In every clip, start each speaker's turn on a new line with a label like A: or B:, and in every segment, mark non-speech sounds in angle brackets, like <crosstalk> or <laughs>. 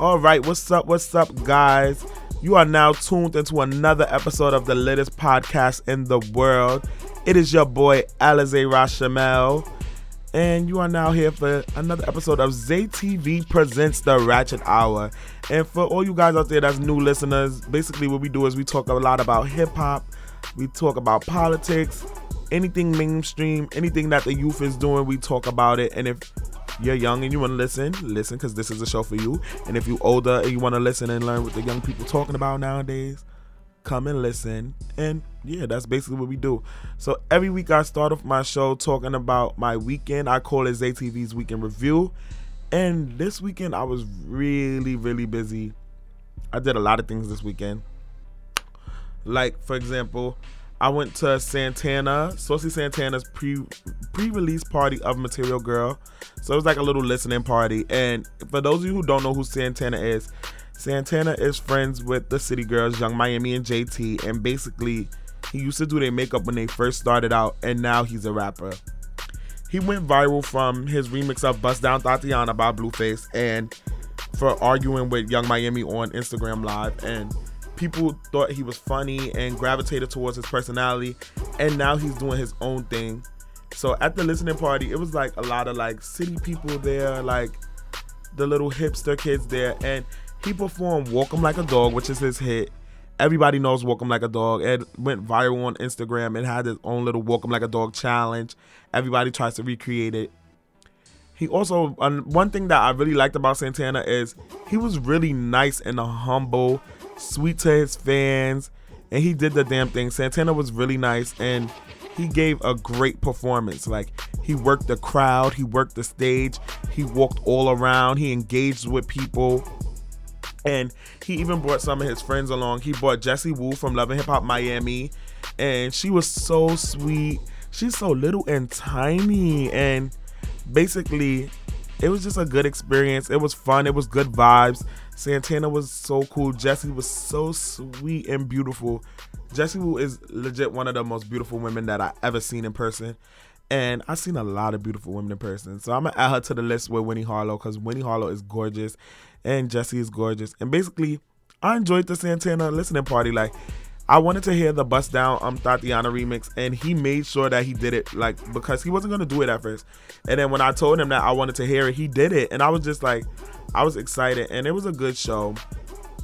A: All right, what's up? What's up, guys? You are now tuned into another episode of the latest podcast in the world. It is your boy Alize Rashamel, and you are now here for another episode of ZTV Presents the Ratchet Hour. And for all you guys out there that's new listeners, basically what we do is we talk a lot about hip hop, we talk about politics, anything mainstream, anything that the youth is doing, we talk about it. And if you're young and you want to listen, listen because this is a show for you. And if you're older and you want to listen and learn what the young people talking about nowadays, come and listen. And yeah, that's basically what we do. So every week I start off my show talking about my weekend. I call it ZTV's Weekend Review. And this weekend I was really, really busy. I did a lot of things this weekend. Like, for example, I went to Santana, Saucy Santana's pre pre release party of Material Girl. So it was like a little listening party. And for those of you who don't know who Santana is, Santana is friends with the City Girls, Young Miami and JT, and basically he used to do their makeup when they first started out, and now he's a rapper. He went viral from his remix of Bust Down Thotiana by Blueface and for arguing with Young Miami on Instagram Live and people thought he was funny and gravitated towards his personality and now he's doing his own thing. So at the listening party it was like a lot of like city people there like the little hipster kids there and he performed walk 'em like a dog which is his hit. Everybody knows walk 'em like a dog. It went viral on instagram it had his own little walk 'em like a dog challenge. Everybody tries to recreate it he also um, one thing that i really liked about santana is he was really nice and humble sweet to his fans, and he did the damn thing. Santana was really nice, and he gave a great performance. Like he worked the crowd, he worked the stage, he walked all around, he engaged with people. And he even brought some of his friends along. He brought Jessie Woo from Love and Hip Hop Miami, and she was so sweet. She's so little and tiny, and basically, it was just a good experience. It was fun. It was good vibes. Santana was so cool. Jessie was so sweet and beautiful. Jessie is legit one of the most beautiful women that I ever seen in person. And I've seen a lot of beautiful women in person. So I'm gonna add her to the list with Winnie Harlow because Winnie Harlow is gorgeous and Jessie is gorgeous. And basically, I enjoyed the Santana listening party. Like I wanted to hear the Bust Down um Thotiana remix, and he made sure that he did it, like because he wasn't gonna do it at first. And then when I told him that I wanted to hear it, he did it, and I was just like, I was excited, and it was a good show.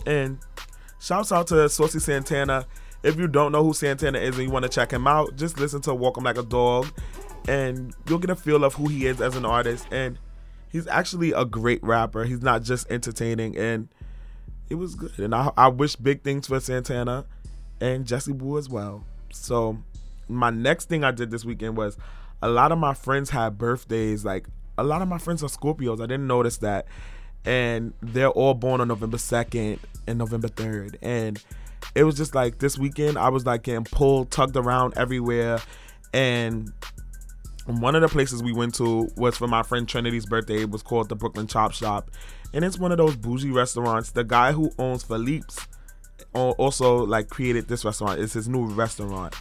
A: And shouts out to Saucy Santana. If you don't know who Santana is and you want to check him out, just listen to Walk 'Em Like a Dog, and you'll get a feel of who he is as an artist. And he's actually a great rapper. He's not just entertaining, and it was good. And I, I wish big things for Santana and Jessie Woo as well. So my next thing I did this weekend was a lot of my friends had birthdays. Like a lot of my friends are Scorpios. I didn't notice that. And they're all born on November 2nd and November 3rd. And it was just like this weekend, I was like getting pulled, tugged around everywhere. And one of the places we went to was for my friend Trinity's birthday. It was called the Brooklyn Chop Shop. And it's one of those bougie restaurants. The guy who owns Philippe's also like created this restaurant. It's his new restaurant.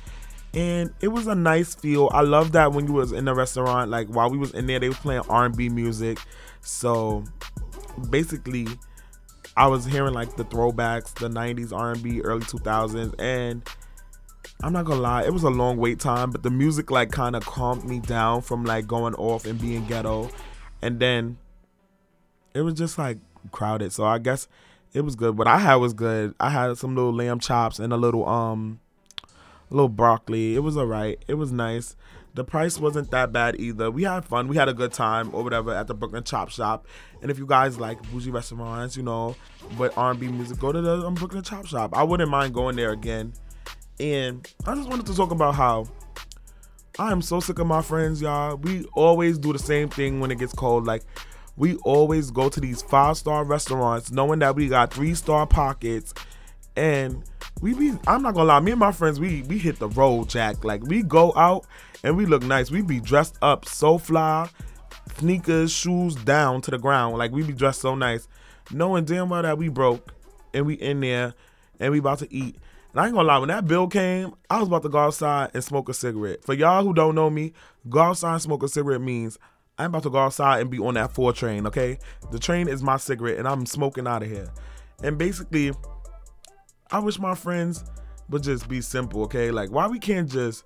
A: And it was a nice feel. I love that when you was in the restaurant, like while we was in there, they were playing R&B music. So basically, I was hearing like the throwbacks, the 90s R&B, early 2000s, and I'm not gonna lie, it was a long wait time, but the music like kind of calmed me down from like going off and being ghetto, and then it was just like crowded. So I guess it was good. What I had was good. I had some little lamb chops and a little um a little broccoli. It was alright. It was nice. The price wasn't that bad either. We had fun. We had a good time or whatever at the Brooklyn Chop Shop. And if you guys like bougie restaurants, you know, with R&B music, go to the um, Brooklyn Chop Shop. I wouldn't mind going there again. And I just wanted to talk about how I am so sick of my friends, y'all. We always do the same thing when it gets cold. Like we always go to these five star restaurants knowing that we got three star pockets and we be I'm not gonna lie, me and my friends we we hit the road, Jack. Like we go out and we look nice. We be dressed up so fly, sneakers, shoes down to the ground. Like we be dressed so nice, knowing damn well that we broke and we in there and we about to eat. And I ain't gonna lie, when that bill came, I was about to go outside and smoke a cigarette. For y'all who don't know me, go outside and smoke a cigarette means I'm about to go outside and be on that four train, okay? The train is my cigarette and I'm smoking out of here. And basically, I wish my friends would just be simple, okay? Like, why we can't just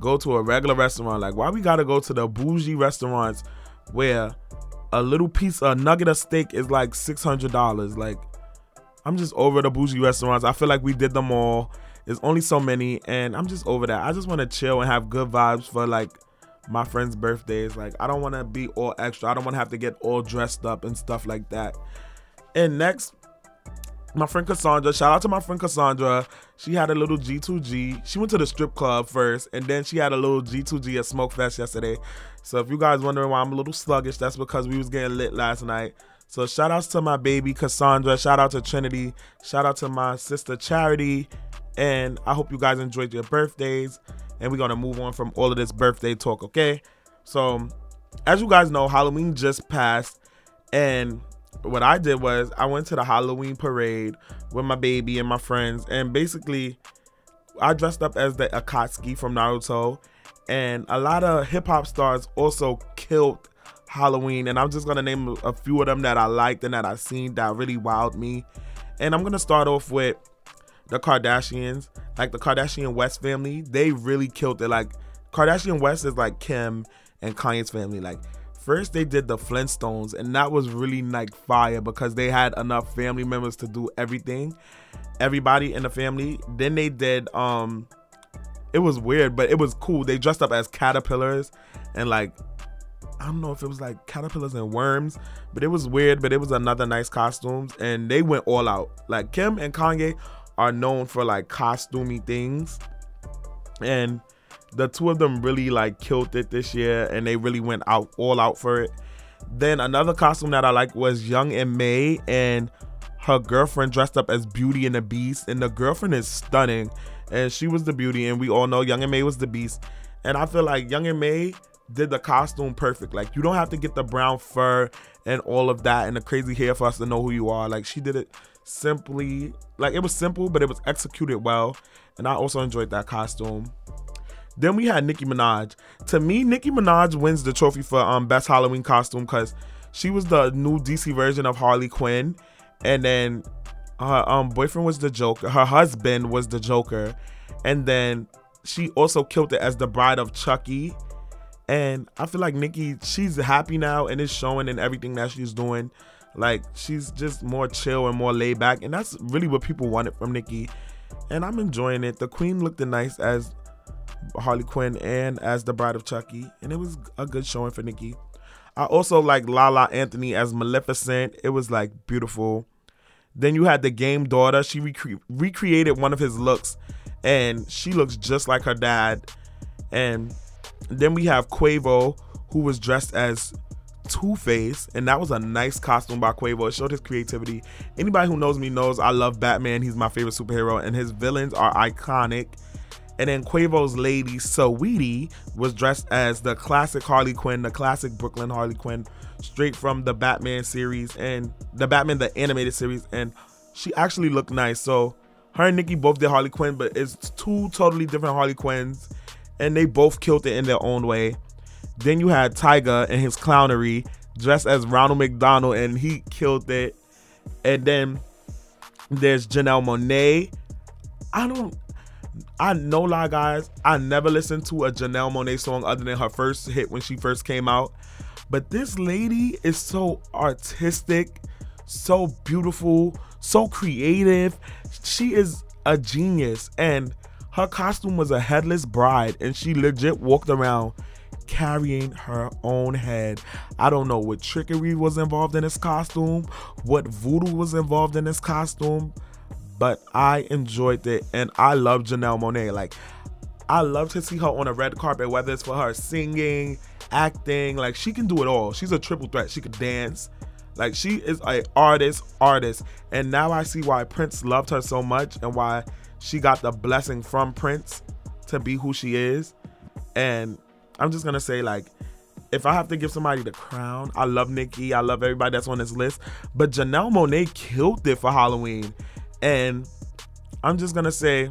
A: go to a regular restaurant? Like, why we gotta go to the bougie restaurants where a little piece, a nugget of steak is like $600? Like, I'm just over the bougie restaurants. I feel like we did them all. There's only so many, and I'm just over that. I just wanna chill and have good vibes for like my friends' birthdays. Like, I don't wanna be all extra. I don't wanna have to get all dressed up and stuff like that. And next, my friend Cassandra. Shout out to my friend Cassandra. She had a little G2G. She went to the strip club first, and then she had a little G2G at Smoke Fest yesterday. So if you guys wondering why I'm a little sluggish, that's because we was getting lit last night. So shout outs to my baby Cassandra. Shout out to Trinity. Shout out to my sister Charity. And I hope you guys enjoyed your birthdays. And we're gonna move on from all of this birthday talk, okay? So as you guys know, Halloween just passed, and what I did was I went to the Halloween parade with my baby and my friends, and basically I dressed up as the Akatsuki from Naruto, and a lot of hip hop stars also killed Halloween, and I'm just gonna name a few of them that I liked and that I seen that really wowed me, and I'm gonna start off with the Kardashians, like the Kardashian West family, they really killed it. Like Kardashian West is like Kim and Kanye's family, like First, they did the Flintstones, and that was really like fire because they had enough family members to do everything. Everybody in the family. Then they did um it was weird, but it was cool. They dressed up as caterpillars and like I don't know if it was like caterpillars and worms, but it was weird, but it was another nice costumes and they went all out. Like Kim and Kanye are known for like costumey things. And the two of them really like killed it this year and they really went out all out for it. Then another costume that I like was Young M.A and her girlfriend dressed up as Beauty and the Beast and the girlfriend is stunning and she was the beauty and we all know Young M.A was the beast and I feel like Young M.A did the costume perfect. Like you don't have to get the brown fur and all of that and the crazy hair for us to know who you are. Like she did it simply like it was simple but it was executed well and I also enjoyed that costume. Then we had Nicki Minaj. To me, Nicki Minaj wins the trophy for um best Halloween costume because she was the new DC version of Harley Quinn, and then her um boyfriend was the Joker. Her husband was the Joker, and then she also killed it as the bride of Chucky. And I feel like Nicki, she's happy now and it's showing in everything that she's doing. Like she's just more chill and more laid back, and that's really what people wanted from Nicki. And I'm enjoying it. The Queen looked nice as Harley Quinn and as the Bride of Chucky, and it was a good showing for Nicki. I also like La La Anthony as Maleficent. It was like beautiful. Then you had the game daughter. She recre- recreated one of his looks, and she looks just like her dad. And then we have Quavo, who was dressed as Two Face, and that was a nice costume by Quavo. It showed his creativity. Anybody who knows me knows I love Batman. He's my favorite superhero, and his villains are iconic. And then Quavo's lady, Saweetie, was dressed as the classic Harley Quinn, the classic Brooklyn Harley Quinn, straight from the Batman series and the Batman, the animated series. And she actually looked nice. So her and Nicki both did Harley Quinn, but it's two totally different Harley Quinns. And they both killed it in their own way. Then you had Tyga and his clownery dressed as Ronald McDonald, and he killed it. And then there's Janelle Monáe. I don't I know lie guys, I never listened to a Janelle Monáe song other than her first hit when she first came out. But this lady is so artistic, so beautiful, so creative. She is a genius. And her costume was a headless bride, and she legit walked around carrying her own head. I don't know what trickery was involved in this costume, what voodoo was involved in this costume, but I enjoyed it and I love Janelle Monáe. Like, I love to see her on a red carpet, whether it's for her singing, acting. Like, she can do it all. She's a triple threat. She could dance. Like, she is a artist, artist. And now I see why Prince loved her so much and why she got the blessing from Prince to be who she is. And I'm just gonna say, like, if I have to give somebody the crown, I love Nicki. I love everybody that's on this list. But Janelle Monáe killed it for Halloween. And I'm just gonna say,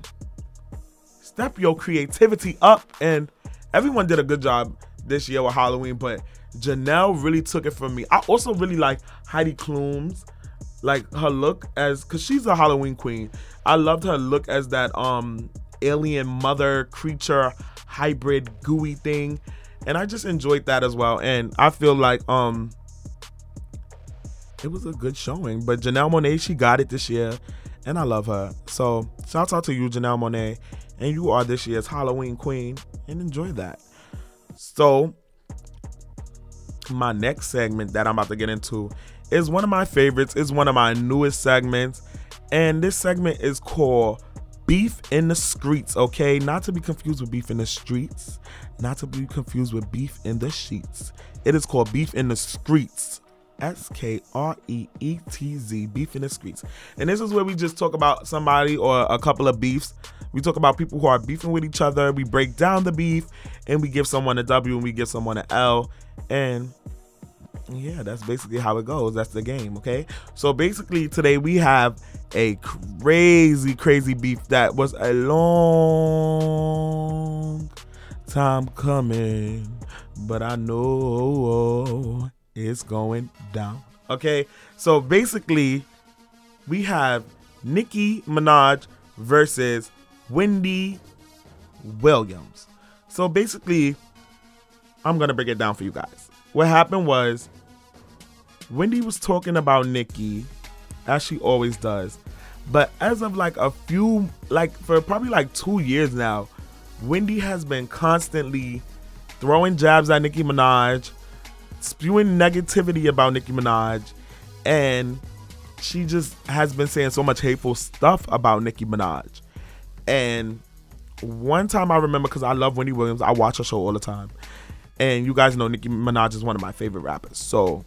A: step your creativity up. And everyone did a good job this year with Halloween, but Janelle really took it from me. I also really like Heidi Klum's like her look as cuz she's a Halloween queen. I loved her look as that um alien mother creature hybrid gooey thing and I just enjoyed that as well and I feel like um it was a good showing. But Janelle Monáe, she got it this year, and I love her. So shout out to you, Janelle Monáe, and you are this year's Halloween queen, and enjoy that. So my next segment that I'm about to get into is one of my favorites. is one of my newest segments, and this segment is called Beef in the Streets. Okay, not to be confused with Beef in the Streets, not to be confused with Beef in the Sheets. It is called Beef in the Streets. S K R E E T Z, beef in the streets. And this is where we just talk about somebody or a couple of beefs. We talk about people who are beefing with each other. We break down the beef and we give someone a W and we give someone an L. And yeah, that's basically how it goes. That's the game, okay? So basically, today we have a crazy, crazy beef that was a long time coming, but I know it's going down. Okay, so basically, we have Nicki Minaj versus Wendy Williams. So basically, I'm gonna break it down for you guys. What happened was Wendy was talking about Nicki, as she always does. But as of like a few, like for probably like two years now, Wendy has been constantly throwing jabs at Nicki Minaj, spewing negativity about Nicki Minaj, and she just has been saying so much hateful stuff about Nicki Minaj. And one time I remember because I love Wendy Williams, I watch her show all the time. And you guys know Nicki Minaj is one of my favorite rappers. So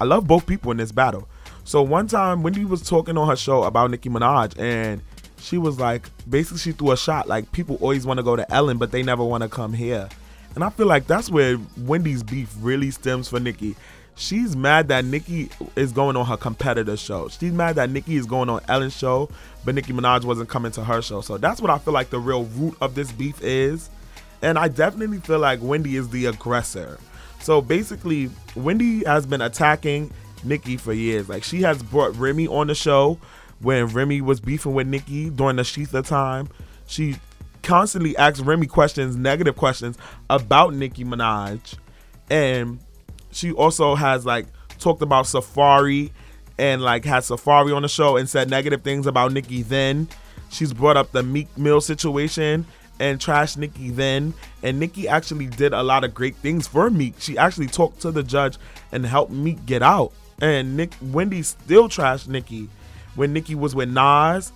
A: I love both people in this battle. So one time Wendy was talking on her show about Nicki Minaj and she was like basically she threw a shot like people always want to go to Ellen but they never want to come here. And I feel like that's where Wendy's beef really stems for Nicki. She's mad that Nicki is going on her competitor show. She's mad that Nicki is going on Ellen's show, but Nicki Minaj wasn't coming to her show. So that's what I feel like the real root of this beef is. And I definitely feel like Wendy is the aggressor. So basically, Wendy has been attacking Nicki for years. Like she has brought Remy on the show when Remy was beefing with Nicki during the Shether time. She constantly asks Remy questions, negative questions about Nicki Minaj. And she also has like talked about Safaree and like had Safaree on the show and said negative things about Nicki then. She's brought up the Meek Mill situation and trashed Nicki then. And Nicki actually did a lot of great things for Meek. She actually talked to the judge and helped Meek get out. And Nick Wendy still trashed Nicki. When Nicki was with Nas,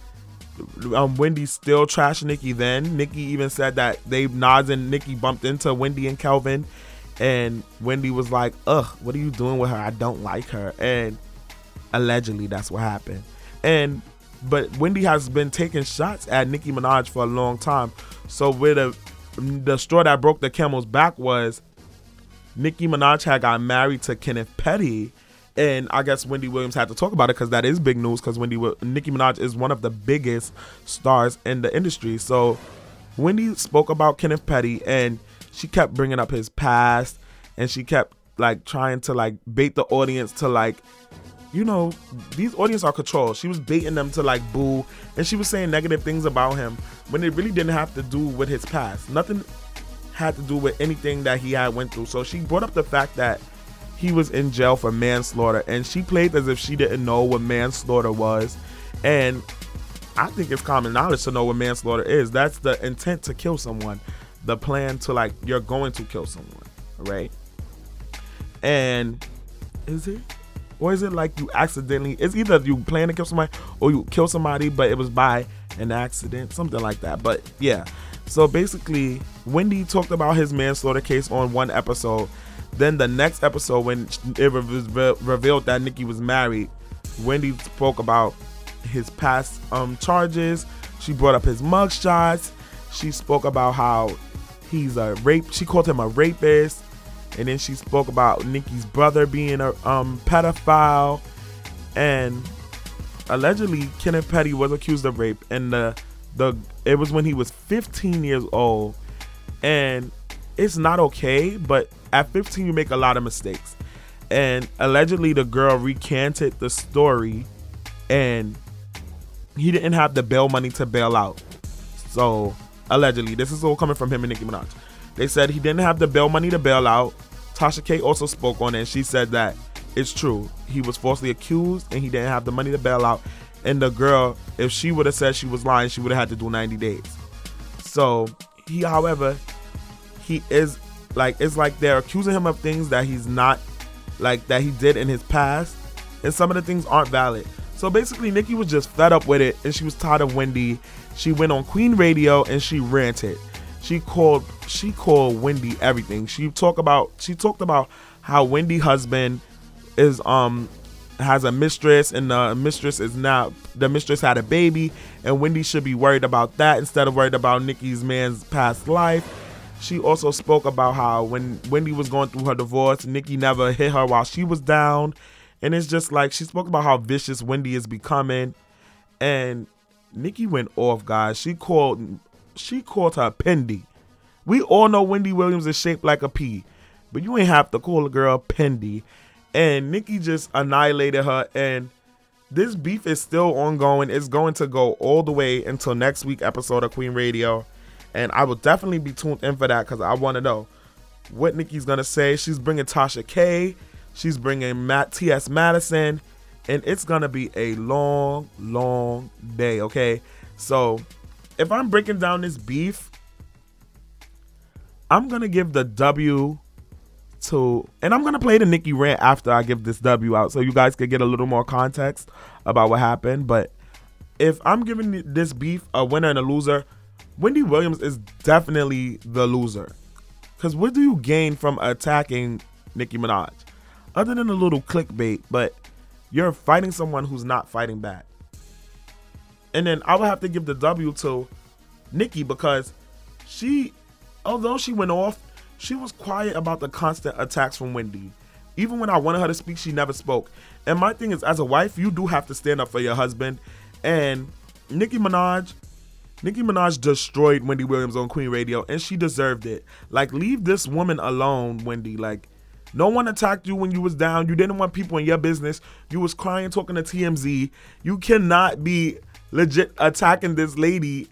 A: um, Wendy still trashed Nicki then. Nicki even said that they Nas and Nicki bumped into Wendy and Kevin. And Wendy was like, ugh, what are you doing with her? I don't like her. And allegedly that's what happened. And but Wendy has been taking shots at Nicki Minaj for a long time. So with the the straw that broke the camel's back was Nicki Minaj had got married to Kenneth Petty, and I guess Wendy Williams had to talk about it because that is big news. Because Wendy Nicki Minaj is one of the biggest stars in the industry. So Wendy spoke about Kenneth Petty, and she kept bringing up his past, and she kept like trying to like bait the audience to like you know, these audience are controlled. She was baiting them to like boo, and she was saying negative things about him when it really didn't have to do with his past. Nothing had to do with anything that he had went through. So she brought up the fact that he was in jail for manslaughter, and she played as if she didn't know what manslaughter was. And I think it's common knowledge to know what manslaughter is. That's the intent to kill someone, the plan to like you're going to kill someone, right? And is it? Or is it like you accidentally? It's either you plan to kill somebody or you kill somebody, but it was by an accident, something like that. But yeah, so basically, Wendy talked about his manslaughter case on one episode. Then the next episode, when it was revealed that Nicki was married, Wendy spoke about his past um, charges. She brought up his mugshots. She spoke about how he's a rape. She called him a rapist and then she spoke about Nicki's brother being a um, pedophile, and allegedly Kenneth Petty was accused of rape, and the the it was when he was 15 years old, and it's not okay, but at 15 you make a lot of mistakes. And allegedly the girl recanted the story and he didn't have the bail money to bail out. So allegedly, this is all coming from him and Nicki Minaj. They said he didn't have the bail money to bail out. Tasha K also spoke on it and she said that it's true. He was falsely accused and he didn't have the money to bail out. And the girl, if she would have said she was lying, she would have had to do 90 days. So he, however, he is like it's like they're accusing him of things that he's not like that he did in his past, and some of the things aren't valid. So basically, Nicki was just fed up with it, and she was tired of Wendy. She went on Queen Radio and she ranted. She called she called Wendy everything. She talked about she talked about how Wendy husband is um has a mistress and the mistress is now the mistress had a baby and Wendy should be worried about that instead of worried about Nicki's man's past life. She also spoke about how when Wendy was going through her divorce, Nicki never hit her while she was down. And it's just like she spoke about how vicious Wendy is becoming. And Nicki went off, guys. She called she called her Pendy. We all know Wendy Williams is shaped like a pea, but you ain't have to call a girl Pendy and Nicki just annihilated her. And this beef is still ongoing. It's going to go all the way until next week episode of Queen Radio, and I will definitely be tuned in for that because I want to know what Nicki's gonna say. She's bringing Tasha K. She's bringing Matt T.S. Madison, and it's gonna be a long, long day. Okay, so if I'm breaking down this beef, I'm gonna give the W to and I'm gonna play the Nicki rant after I give this W out so you guys could get a little more context about what happened. But if I'm giving this beef a winner and a loser, Wendy Williams is definitely the loser. Cause what do you gain from attacking Nicki Minaj? Other than a little clickbait, but you're fighting someone who's not fighting back. And then I would have to give the W to Nicki because she although she went off she was quiet about the constant attacks from Wendy. Even when I wanted her to speak, she never spoke. And my thing is, as a wife, you do have to stand up for your husband. And Nicki Minaj, Nicki Minaj destroyed Wendy Williams on Queen Radio, and she deserved it. Like, leave this woman alone, Wendy. Like, no one attacked you when you was down. You didn't want people in your business. You was crying, talking to TMZ. You cannot be legit attacking this lady,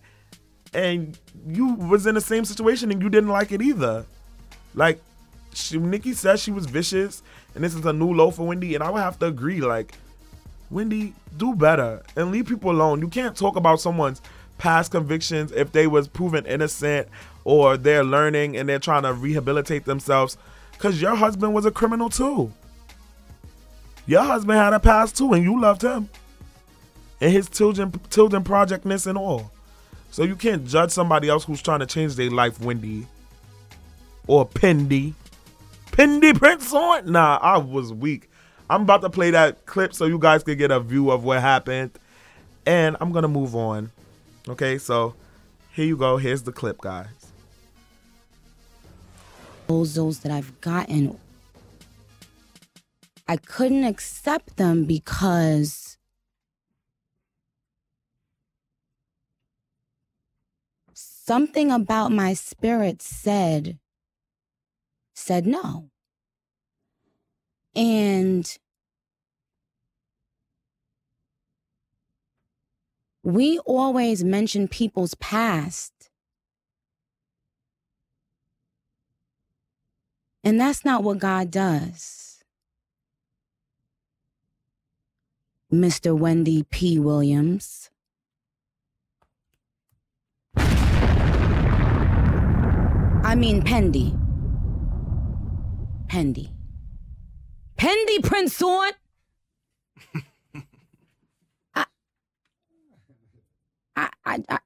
A: and you was in the same situation and you didn't like it either. Like, she, Nicki says she was vicious, and this is a new low for Wendy, and I would have to agree. Like, Wendy, do better and leave people alone. You can't talk about someone's past convictions if they was proven innocent or they're learning and they're trying to rehabilitate themselves because your husband was a criminal too. Your husband had a past too, and you loved him. And his children, children projectness and all. So you can't judge somebody else who's trying to change their life, Wendy or Pendy. Pendy Prince on? Nah, I was weak. I'm about to play that clip so you guys can get a view of what happened. And I'm to move on. Okay, so here you go. Here's the clip, guys.
B: Those that I've gotten, I couldn't accept them because something about my spirit said said no. And we always mention people's past. And that's not what God does. Mr. Wendy P. Williams. I mean, Pendy. Pendy. Pendy Prince on. <laughs> I, I, I,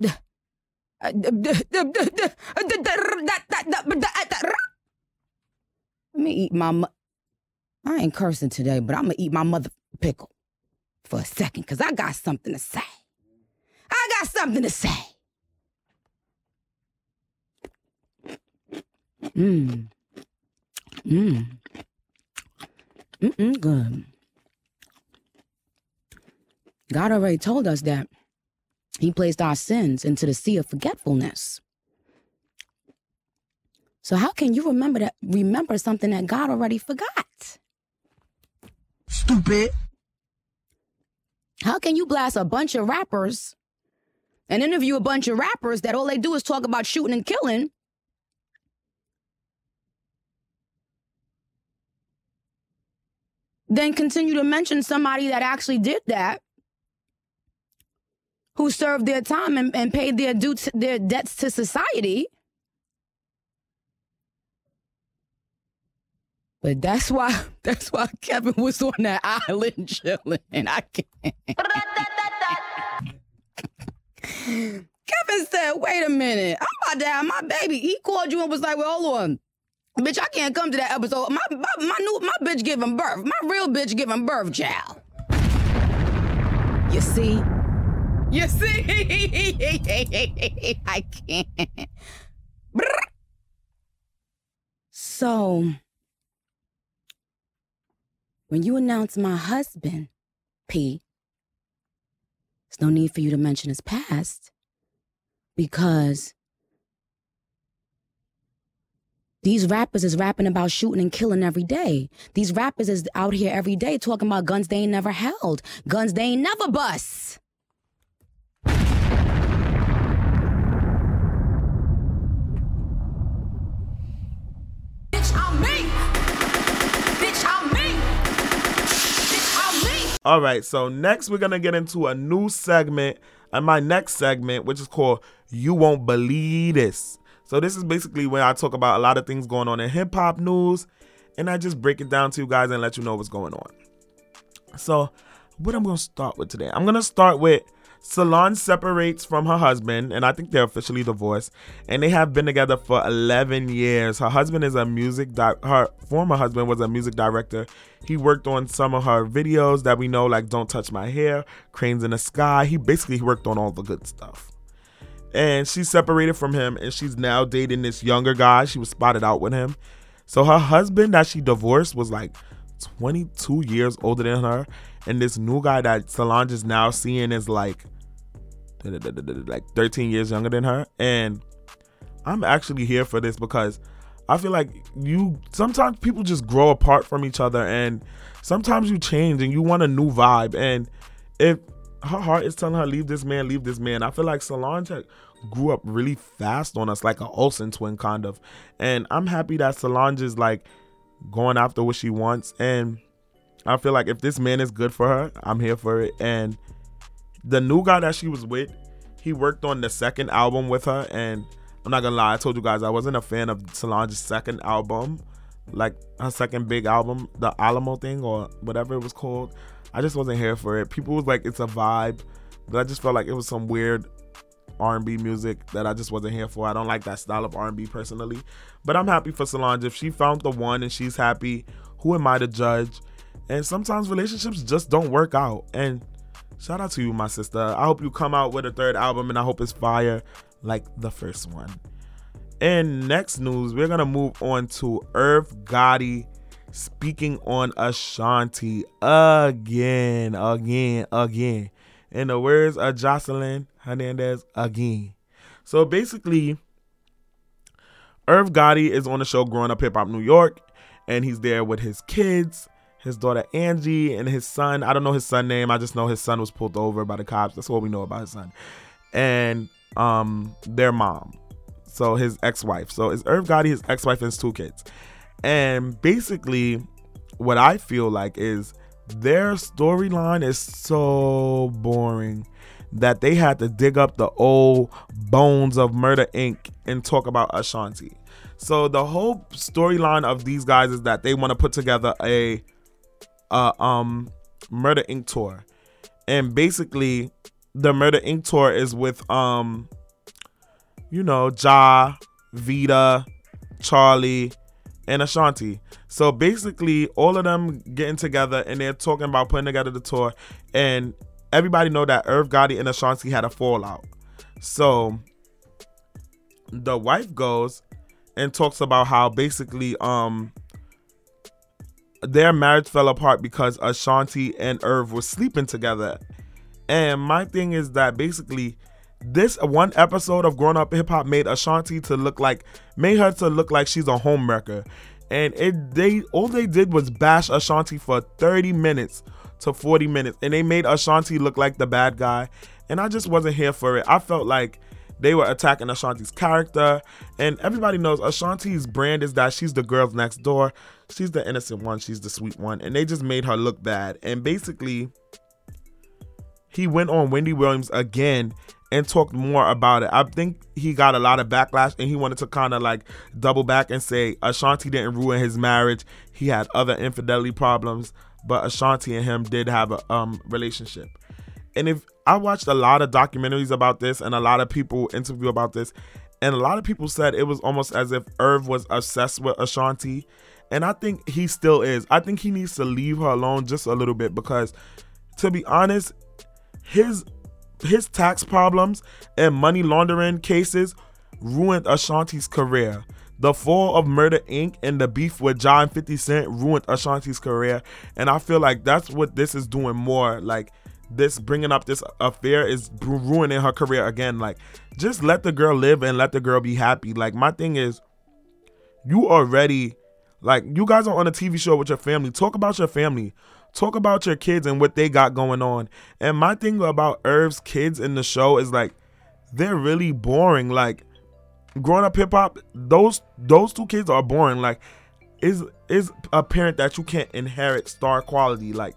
B: let me eat my. Mu- I ain't cursing today, but I'm gonna eat my mother pickle for a second because I got something to say. I got something to say. Mmm. Mmm. Mm-mm, good. God already told us that He placed our sins into the sea of forgetfulness. So how can you remember that remember something that God already forgot?
C: Stupid.
B: How can you blast a bunch of rappers and interview a bunch of rappers that all they do is talk about shooting and killing? Then continue to mention somebody that actually did that, who served their time and, and paid their due to, their debts to society. But that's why <laughs> that's why Kevin was on that <laughs> island chilling, and I can't. <laughs> Kevin said, "Wait a minute, I'm about to have my baby." He called you and was like, "Well, hold on, bitch, I can't come to that episode. My my, my new my bitch giving birth. My real bitch giving birth, child." You see, you see, <laughs> I can't. So, when you announce my husband, P, there's no need for you to mention his past because these rappers is rapping about shooting and killing every day. These rappers is out here every day talking about guns they ain't never held, guns they ain't never bust.
D: Bitch, I'm me. Bitch, I'm me. Bitch, I'm me.
A: All right, so next we're gonna get into a new segment, and my next segment, which is called "You Won't Believe This." So this is basically where I talk about a lot of things going on in hip hop news, and I just break it down to you guys and let you know what's going on. So, what I'm gonna start with today? I'm gonna start with Solange separates from her husband, and I think they're officially divorced, and they have been together for 11 years. Her husband is a music di- her former husband was a music director. He worked on some of her videos that we know, like "Don't Touch My Hair," "Cranes in the Sky." He basically worked on all the good stuff. And she's separated from him, and she's now dating this younger guy. She was spotted out with him. So her husband that she divorced was like 22 years older than her, and this new guy that Solange is now seeing is like like 13 years younger than her. And I'm actually here for this because I feel like you sometimes people just grow apart from each other, and sometimes you change and you want a new vibe. And if her heart is telling her leave this man, leave this man, I feel like Solange grew up really fast on us, like a Olsen twin kind of. And I'm happy that Solange is like going after what she wants. And I feel like if this man is good for her, I'm here for it. And the new guy that she was with, he worked on the second album with her. And I'm not gonna lie, I told you guys I wasn't a fan of Solange's second album, like her second big album, the Alamo thing or whatever it was called. I just wasn't here for it. People was like, it's a vibe, but I just felt like it was some weird R&B music that I just wasn't here for. I don't like that style of R&B personally, but I'm happy for Solange. If she found the one and she's happy, who am I to judge? And sometimes relationships just don't work out. And shout out to you, my sister. I hope you come out with a third album and I hope it's fire like the first one. And next news, we're gonna move on to Irv Gotti speaking on Ashanti again, again, again. In the words of Joseline Hernandez, again. So basically, Irv Gotti is on the show Growing Up Hip Hop New York, and he's there with his kids, his daughter Angie, and his son. I don't know his son name. I just know his son was pulled over by the cops. That's all we know about his son. And um their mom. So his ex-wife. So it's Irv Gotti, his ex-wife, and his two kids. And basically, what I feel like is their storyline is so boring that they had to dig up the old bones of Murder Inc. and talk about Ashanti. So the whole storyline of these guys is that they want to put together a, a um Murder Inc. tour, and basically the Murder Inc. tour is with um you know Ja, Vita, Charli, and Ashanti. So basically, all of them getting together and they're talking about putting together the tour. And everybody know that Irv Gotti and Ashanti had a fallout. So the wife goes and talks about how basically um their marriage fell apart because Ashanti and Irv were sleeping together. And my thing is that basically this one episode of Grown Up Hip Hop made Ashanti to look like made her to look like she's a homewrecker. And it they all they did was bash Ashanti for 30 minutes to 40 minutes. And they made Ashanti look like the bad guy. And I just wasn't here for it. I felt like they were attacking Ashanti's character. And everybody knows Ashanti's brand is that she's the girls next door. She's the innocent one. She's the sweet one. And they just made her look bad. And basically, he went on Wendy Williams again and talked more about it. I think he got a lot of backlash and he wanted to kind of like double back and say Ashanti didn't ruin his marriage. He had other infidelity problems, but Ashanti and him did have a um relationship. And if I watched a lot of documentaries about this and a lot of people interview about this, and a lot of people said it was almost as if Irv was obsessed with Ashanti. And I think he still is. I think he needs to leave her alone just a little bit because to be honest, his his tax problems and money laundering cases ruined Ashanti's career. The fall of Murder Inc. and the beef with John 50 Cent ruined Ashanti's career. And I feel like that's what this is doing more. Like, this bringing up this affair is ruining her career again. Like, just let the girl live and let the girl be happy. Like, my thing is, you already, like, you guys are on a TV show with your family. Talk about your family talk about your kids and what they got going on. And my thing about Irv's kids in the show is like they're really boring. Like growing up hip hop, those those two kids are boring. Like is is apparent that you can't inherit star quality. Like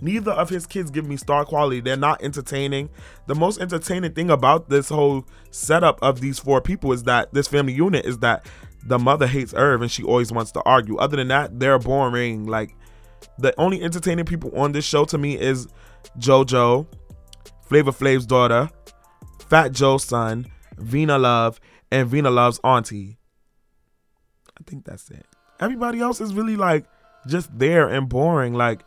A: neither of his kids give me star quality. They're not entertaining. The most entertaining thing about this whole setup of these four people is that this family unit is that the mother hates Irv and she always wants to argue. Other than that, they're boring. Like the only entertaining people on this show to me is JoJo, Flavor Flav's daughter, Fat Joe's son, Vina Love, and Vina Love's auntie. I think that's it. Everybody else is really like just there and boring. Like,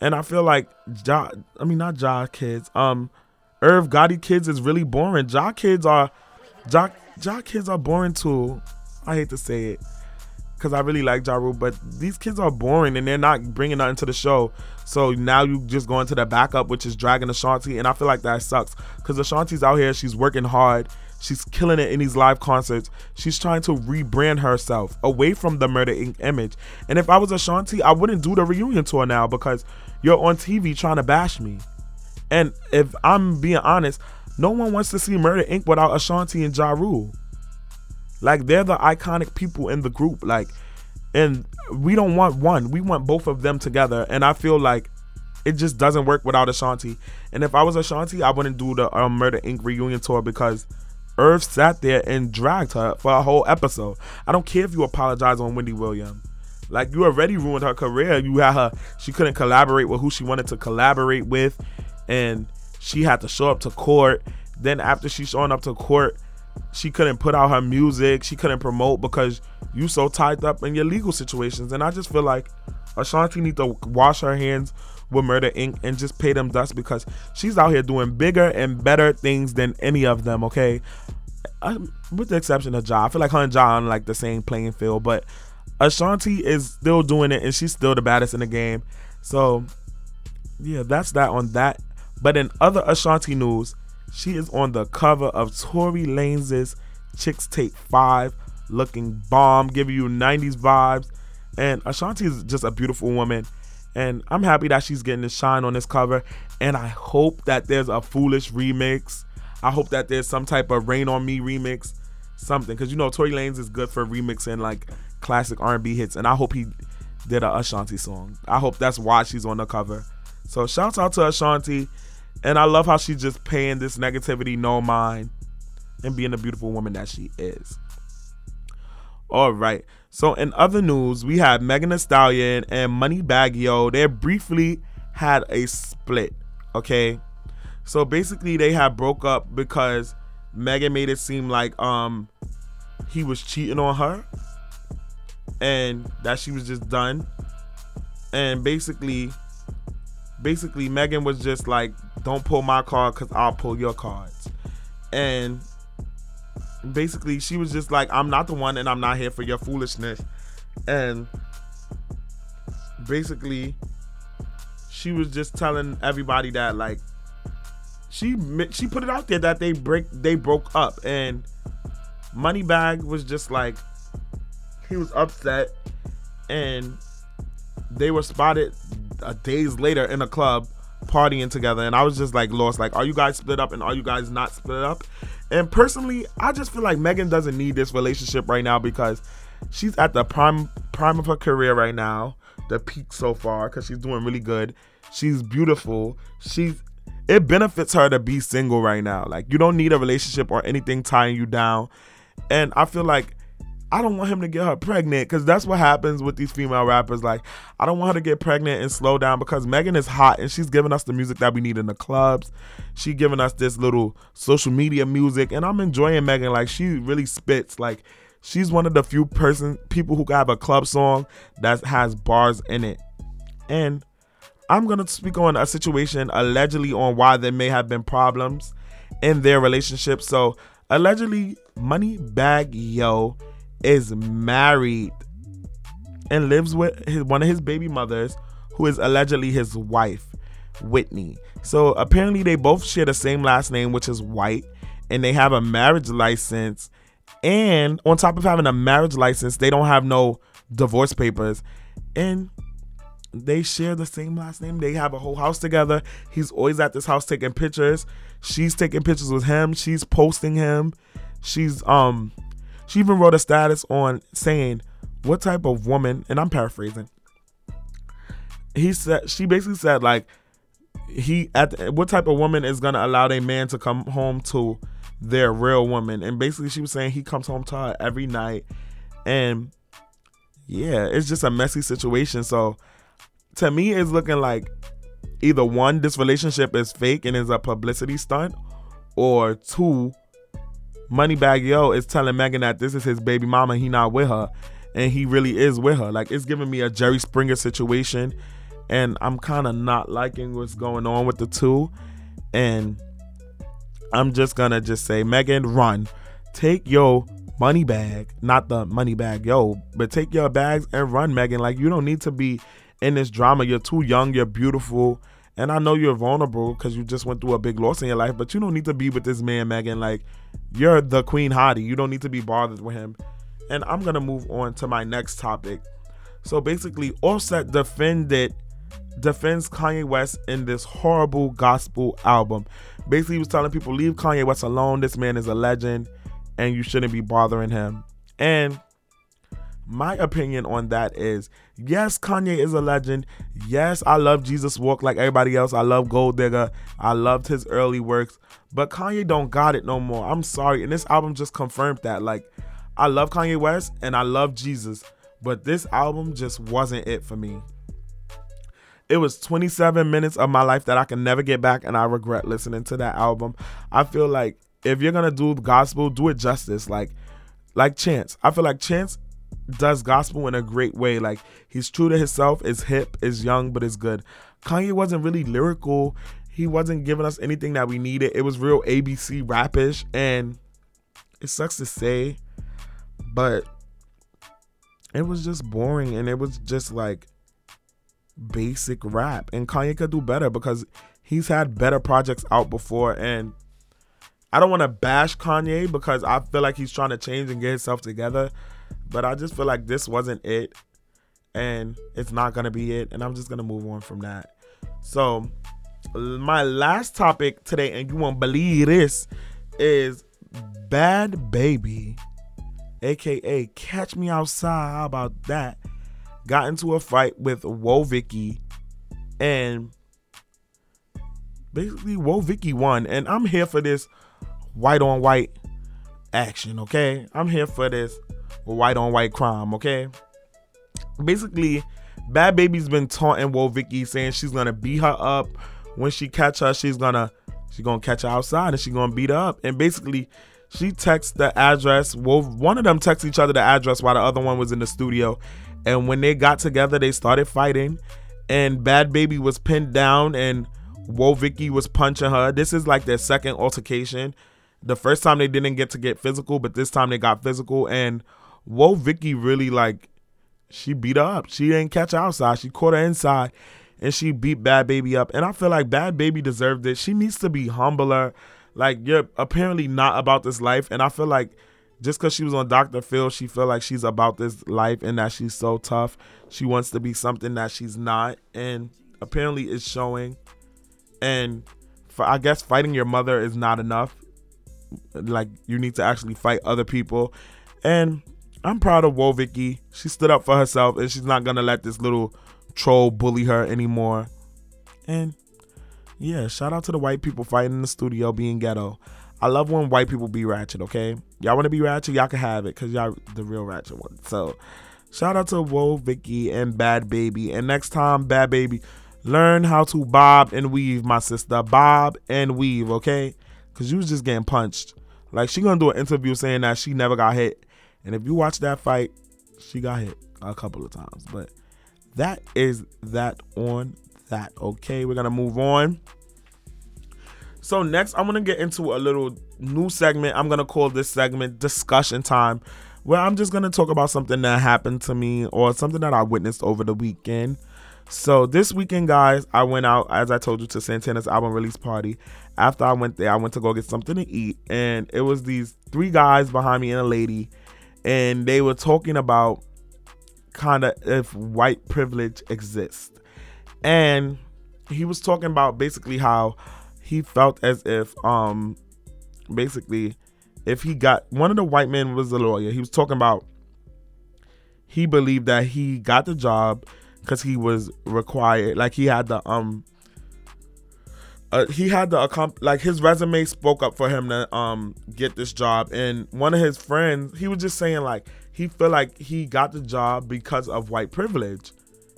A: and I feel like Ja, I mean not Ja kids. Um, Irv Gotti kids is really boring. Ja kids are, Ja Ja kids are boring too. I hate to say it because I really like Ja Rule, but these kids are boring and they're not bringing nothing to the show. So now you just go into the backup, which is dragging Ashanti, and I feel like that sucks because Ashanti's out here, she's working hard, she's killing it in these live concerts. She's trying to rebrand herself away from the Murder Inc. image. And if I was Ashanti, I wouldn't do the reunion tour now because you're on TV trying to bash me. And if I'm being honest, no one wants to see Murder Inc. without Ashanti and Ja Rule. Like they're the iconic people in the group. Like, and we don't want one. We want both of them together. And I feel like it just doesn't work without Ashanti. And if I was Ashanti, I wouldn't do the um, Murder Inc. reunion tour because Irv sat there and dragged her for a whole episode. I don't care if you apologize on Wendy Williams. Like you already ruined her career. You had her. She couldn't collaborate with who she wanted to collaborate with, and she had to show up to court. Then after she showing up to court, she couldn't put out her music, she couldn't promote because you so tied up in your legal situations. And I just feel like Ashanti need to wash her hands with Murder Inc. and just pay them dust because she's out here doing bigger and better things than any of them. Okay, I, with the exception of Ja, I feel like her and Ja on like the same playing field, but Ashanti is still doing it and she's still the baddest in the game. So yeah, that's that on that. But in other Ashanti news, she is on the cover of Tory Lanez's Chixtape 5, looking bomb, giving you 90s vibes. And Ashanti is just a beautiful woman. And I'm happy that she's getting to shine on this cover. And I hope that there's a foolish remix. I hope that there's some type of Rain on Me remix, something. Because you know Tory Lanez is good for remixing like classic R&B hits. And I hope he did a Ashanti song. I hope that's why she's on the cover. So shout out to Ashanti. And I love how she's just paying this negativity no mind and being the beautiful woman that she is. All right. So in other news, we have Megan Thee Stallion and Moneybagg Yo. They briefly had a split. Okay. So basically they had broke up because Megan made it seem like um he was cheating on her and that she was just done. And basically basically Megan was just like, "Don't pull my card because I'll pull your cards," and basically she was just like, "I'm not the one, and I'm not here for your foolishness," and basically she was just telling everybody that like she she put it out there that they break they broke up. And Moneybagg was just like he was upset. And they were spotted uh, days later in a club partying together and I was just like lost like are you guys split up and are you guys not split up? And personally I just feel like Megan doesn't need this relationship right now because she's at the prime prime of her career right now the peak so far because she's doing really good. She's beautiful. She's it benefits her to be single right now. Like you don't need a relationship or anything tying you down. And I feel like I don't want him to get her pregnant because that's what happens with these female rappers. Like, I don't want her to get pregnant and slow down because Megan is hot and she's giving us the music that we need in the clubs. She giving us this little social media music, and I'm enjoying Megan. Like, she really spits. Like, she's one of the few person people who have a club song that has bars in it. And I'm gonna speak on a situation allegedly on why there may have been problems in their relationship. So allegedly, Moneybagg Yo is married and lives with his, one of his baby mothers, who is allegedly his wife, Whitney. So apparently, they both share the same last name, which is White, and they have a marriage license. And on top of having a marriage license, they don't have no divorce papers. And they share the same last name. They have a whole house together. He's always at this house taking pictures. She's taking pictures with him. She's posting him. She's um she even wrote a status on saying what type of woman, and I'm paraphrasing. He said she basically said like he at the, what type of woman is gonna allow a man to come home to their real woman, and basically she was saying he comes home to her every night, and yeah, it's just a messy situation. So to me, it's looking like either one, this relationship is fake and is a publicity stunt, or two, Moneybagg Yo is telling Megan that this is his baby mama, he not with her, and he really is with her. Like it's giving me a Jerry Springer situation, and I'm kind of not liking what's going on with the two, and I'm just gonna just say, Megan, run, take your money bag, not the money bag, yo, but take your bags and run, Megan. Like you don't need to be in this drama. You're too young. You're beautiful. And I know you're vulnerable because you just went through a big loss in your life, but you don't need to be with this man, Megan. Like, you're the Queen Hottie. You don't need to be bothered with him. And I'm gonna move on to my next topic. So basically, Offset defended defends Kanye West in this horrible gospel album. Basically, he was telling people, leave Kanye West alone. This man is a legend, and you shouldn't be bothering him. And my opinion on that is yes, Kanye is a legend. Yes, I love Jesus Walk like everybody else. I love Gold Digger. I loved his early works. But Kanye don't got it no more. I'm sorry. And this album just confirmed that. Like, I love Kanye West and I love Jesus. But this album just wasn't it for me. It was 27 minutes of my life that I can never get back, and I regret listening to that album. I feel like if you're gonna do gospel, do it justice. Like, like Chance. I feel like Chance does gospel in a great way. Like he's true to himself, is hip, is young, but is good. Kanye wasn't really lyrical. He wasn't giving us anything that we needed. It was real ABC rapish, and it sucks to say, but it was just boring and it was just like basic rap. And Kanye could do better because he's had better projects out before and I don't want to bash Kanye because I feel like he's trying to change and get himself together, but I just feel like this wasn't it and it's not going to be it and I'm just going to move on from that. So, my last topic today and you won't believe this is Bhad Bhabie aka Catch Me Outside. How about that? Got into a fight with Woah Vicky and basically Woah Vicky won and I'm here for this white on white action, okay? I'm here for this white on white crime, okay? Basically, Bhad Bhabie's been taunting Woah Vicky saying she's gonna beat her up. When she catch her, she's gonna she's gonna catch her outside and she's gonna beat her up. And basically, she texts the address. Well, one of them texts each other the address while the other one was in the studio. And when they got together, they started fighting. And Bhad Bhabie was pinned down and Woah Vicky was punching her. This is like their second altercation. The first time they didn't get to get physical, but this time they got physical. And Woah Vicky really like she beat her up. She didn't catch her outside. She caught her inside. and she beat Bhad Bhabie up. And I feel like Bhad Bhabie deserved it. She needs to be humbler. Like you're apparently not about this life, and I feel like just because she was on Dr. Phil, she feel like she's about this life and that she's so tough. She wants to be something that she's not, and apparently it's showing. And for, I guess fighting your mother is not enough. Like you need to actually fight other people, and I'm proud of Woah Vicky. She stood up for herself, and she's not gonna let this little troll bully her anymore. And yeah, shout out to the white people fighting in the studio being ghetto. I love when white people be ratchet, okay? Y'all want to be ratchet? Y'all can have it because y'all the real ratchet ones. So, shout out to Woah Vicky and Bhad Bhabie. And next time, Bhad Bhabie, learn how to bob and weave, my sister. Bob and weave, okay? Because you was just getting punched. Like, she to do an interview saying that she never got hit. And if you watch that fight, she got hit a couple of times. But that is that on that, okay? We're to move on. So next, I'm gonna get into a little new segment. I'm gonna call this segment discussion time, where I'm just gonna talk about something that happened to me or something that I witnessed over the weekend. So this weekend, guys, I went out as I told you to Santana's album release party. After I went there, I went to go get something to eat, and it was these three guys behind me and a lady, and they were talking about kind of if white privilege exists, and he was talking about basically how he felt as if um basically if he got one of the white men was a lawyer. He was talking about he believed that he got the job because he was required like he had the um uh, he had the accomp- like his resume spoke up for him to um get this job and one of his friends he was just saying like he felt like he got the job because of white privilege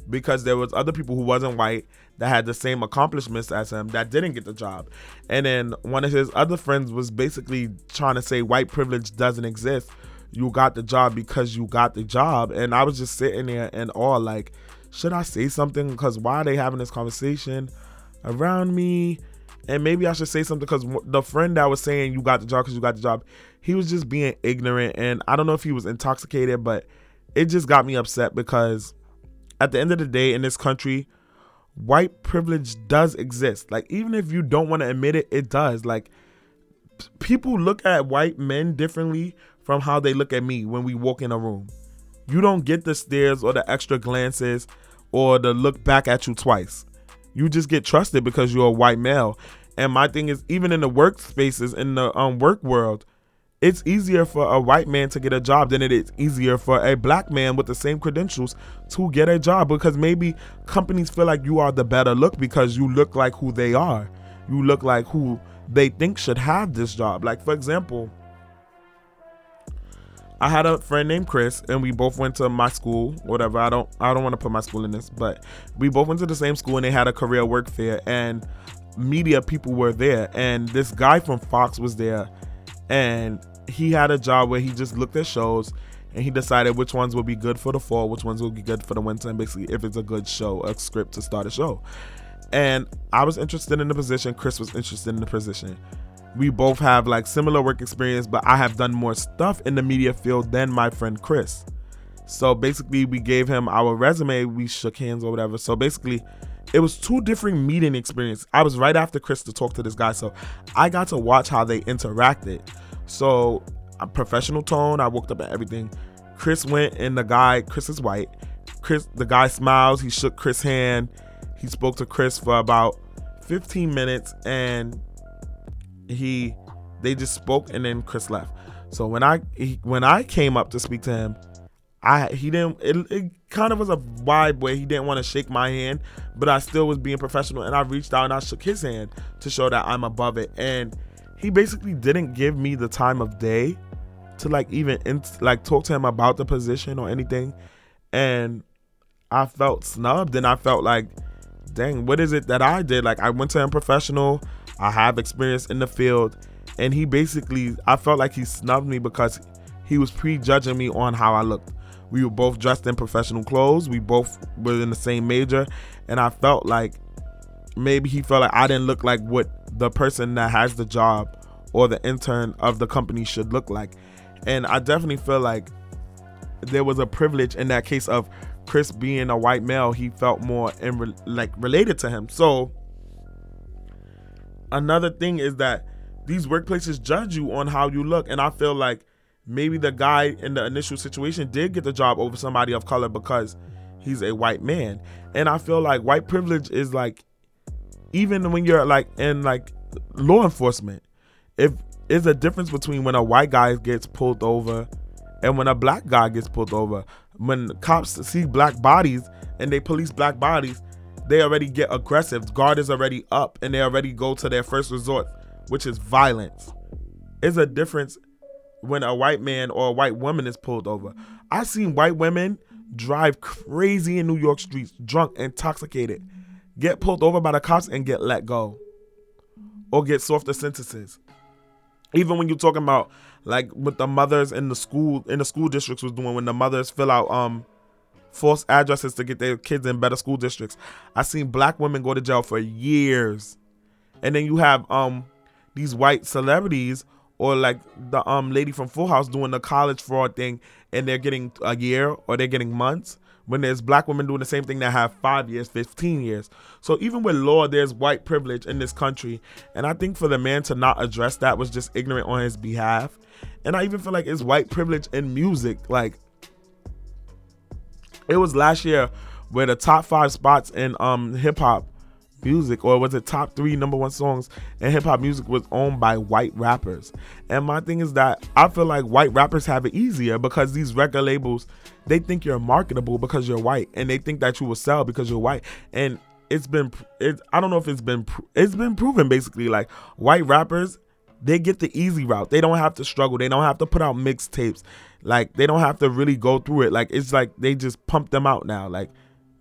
A: because there was other people who wasn't white that had the same accomplishments as him that didn't get the job. And then one of his other friends was basically trying to say white privilege doesn't exist. You got the job because you got the job. And I was just sitting there in awe, like, should I say something? Because why are they having this conversation around me? And maybe I should say something because the friend that was saying you got the job because you got the job, he was just being ignorant. And I don't know if he was intoxicated, but it just got me upset because at the end of the day in this country, white privilege does exist. Like even if you don't want to admit it, it does. Like people look at white men differently from how they look at me when we walk in a room. You don't get the stares or the extra glances or the look back at you twice. You just get trusted because you're a white male. And my thing is even in the workspaces in the um work world, it's easier for a white man to get a job than it is easier for a black man with the same credentials to get a job because maybe companies feel like you are the better look because you look like who they are. You look like who they think should have this job. Like for example, I had a friend named Chris and we both went to my school, whatever. I don't I don't want to put my school in this, but we both went to the same school and they had a career work fair and media people were there and this guy from Fox was there and he had a job where he just looked at shows and he decided which ones would be good for the fall, which ones would be good for the winter, and basically if it's a good show, a script to start a show. And I was interested in the position, Chris was interested in the position. We both have like similar work experience, but I have done more stuff in the media field than my friend Chris. So basically, we gave him our resume, we shook hands or whatever. So basically, it was two different meeting experience. I was right after Chris to talk to this guy, so I got to watch how they interacted. So a professional tone. I walked up at everything. Chris went and the guy, Chris is white. Chris, the guy smiles. He shook Chris' hand. He spoke to Chris for about 15 minutes, and he, they just spoke, and then Chris left. So when I he, when I came up to speak to him, I he didn't. It, it kind of was a vibe where he didn't want to shake my hand, but I still was being professional, and I reached out and I shook his hand to show that I'm above it, and he basically didn't give me the time of day to like even in, like talk to him about the position or anything and i felt snubbed and i felt like dang what is it that i did like i went to him professional i have experience in the field and he basically i felt like he snubbed me because he was prejudging me on how i looked we were both dressed in professional clothes we both were in the same major and i felt like maybe he felt like i didn't look like what the person that has the job or the intern of the company should look like. And I definitely feel like there was a privilege in that case of Chris being a white male, he felt more in re- like related to him. So another thing is that these workplaces judge you on how you look, and I feel like maybe the guy in the initial situation did get the job over somebody of color because he's a white man. And I feel like white privilege is like even when you're like in like law enforcement, if there's a difference between when a white guy gets pulled over and when a black guy gets pulled over. When cops see black bodies and they police black bodies, they already get aggressive. Guard is already up and they already go to their first resort, which is violence. It's a difference when a white man or a white woman is pulled over. I've seen white women drive crazy in New York streets, drunk, intoxicated, get pulled over by the cops and get let go or get softer sentences. Even when you're talking about like what the mothers in the school in the school districts was doing when the mothers fill out um false addresses to get their kids in better school districts. I seen black women go to jail for years. And then you have um these white celebrities or like the um lady from Full House doing the college fraud thing and they're getting a year or they're getting months when there's black women doing the same thing that have five years, 15 years. So even with law, there's white privilege in this country. And I think for the man to not address that was just ignorant on his behalf. And I even feel like it's white privilege in music. Like it was last year where the top five spots in um hip hop music or was it top three number one songs in hip hop music was owned by white rappers. And my thing is that I feel like white rappers have it easier because these record labels they think you're marketable because you're white and they think that you will sell because you're white. And it's been it, I don't know if it's been it's been proven basically like white rappers they get the easy route. They don't have to struggle. They don't have to put out mixtapes. Like they don't have to really go through it. Like it's like they just pump them out now. Like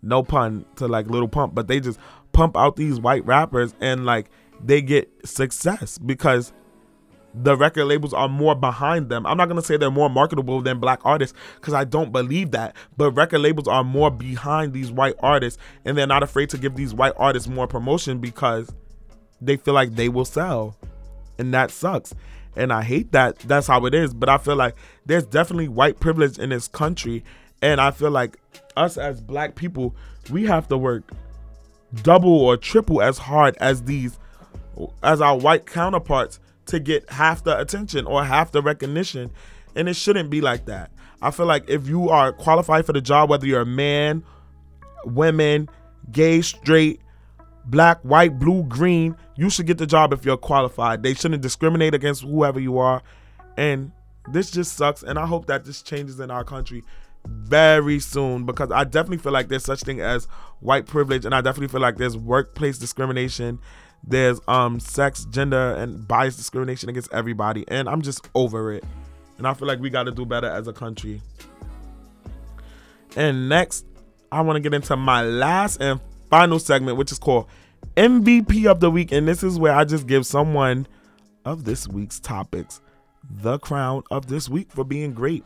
A: no pun to like Lil Pump, but they just pump out these white rappers and like they get success because the record labels are more behind them. I'm not gonna say they're more marketable than black artists because I don't believe that. But record labels are more behind these white artists and they're not afraid to give these white artists more promotion because they feel like they will sell. And that sucks. And I hate that that's how it is. But I feel like there's definitely white privilege in this country. And I feel like us as black people, we have to work double or triple as hard as these as our white counterparts to get half the attention or half the recognition and it shouldn't be like that i feel like if you are qualified for the job whether you're a man women gay straight black white blue green you should get the job if you're qualified. They shouldn't discriminate against whoever you are. And this just sucks and i hope that this changes in our country very soon because I definitely feel like there's such thing as white privilege and I definitely feel like there's workplace discrimination there's um sex gender and bias discrimination against everybody and I'm just over it. And I feel like we got to do better as a country. And next I want to get into my last and final segment which is called MVP of the week and this is where I just give someone of this week's topics the crown of this week for being great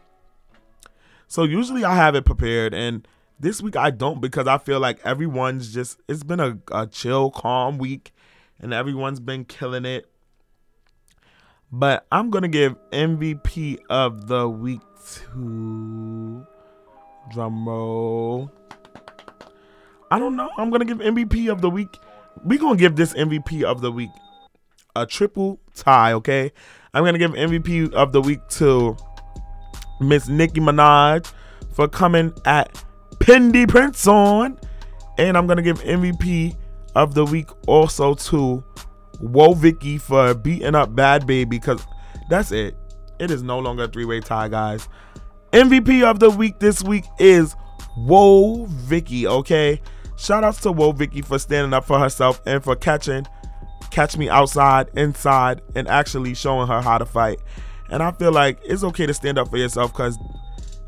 A: so usually I have it prepared, and this week I don't because I feel like everyone's just it's been a, a chill, calm week, and everyone's been killing it. But I'm gonna give MVP of the week to drum roll. I don't know. I'm gonna give MVP of the week. We gonna give this MVP of the week a triple tie. Okay, I'm gonna give MVP of the week to Miss Nicki Minaj for coming at Pindy Prince on. And I'm gonna give MVP of the week also to Woah Vicky for beating up Bhad Bhabie because that's it. It is no longer a three-way tie, guys. MVP of the week this week is Woah Vicky, okay? Shout outs to Woah Vicky for standing up for herself and for catching catch me outside, inside, and actually showing her how to fight. And I feel like it's okay to stand up for yourself because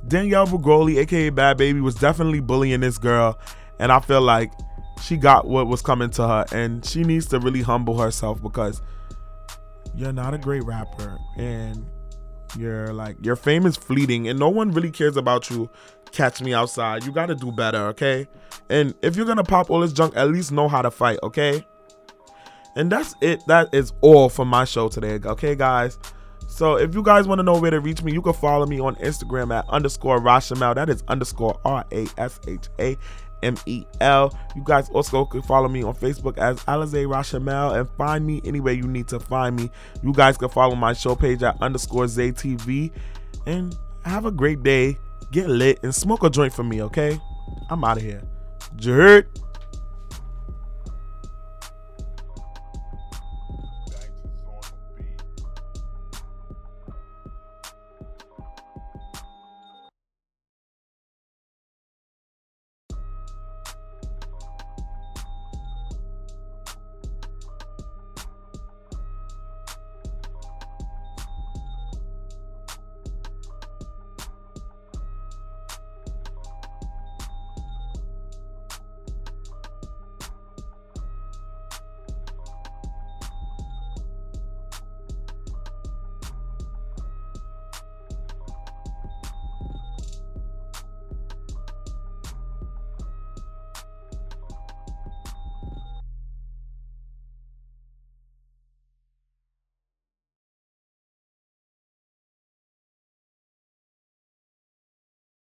A: Danielle Bregoli, aka Bhad Bhabie, was definitely bullying this girl. And I feel like she got what was coming to her. And she needs to really humble herself because you're not a great rapper. And you're like, your fame is fleeting. And no one really cares about you. Catch me outside. You got to do better, okay? And if you're to pop all this junk, at least know how to fight, okay? And that's it. That is all for my show today, okay, guys? So if you guys want to know where to reach me, you can follow me on Instagram at underscore Rashamel. That is underscore R A S H A M E L. You guys also can follow me on Facebook as Alize Rashamel and find me anywhere you need to find me. You guys can follow my show page at underscore ZeTV. And have a great day. Get lit and smoke a joint for me, okay? I'm out of here. Jerk.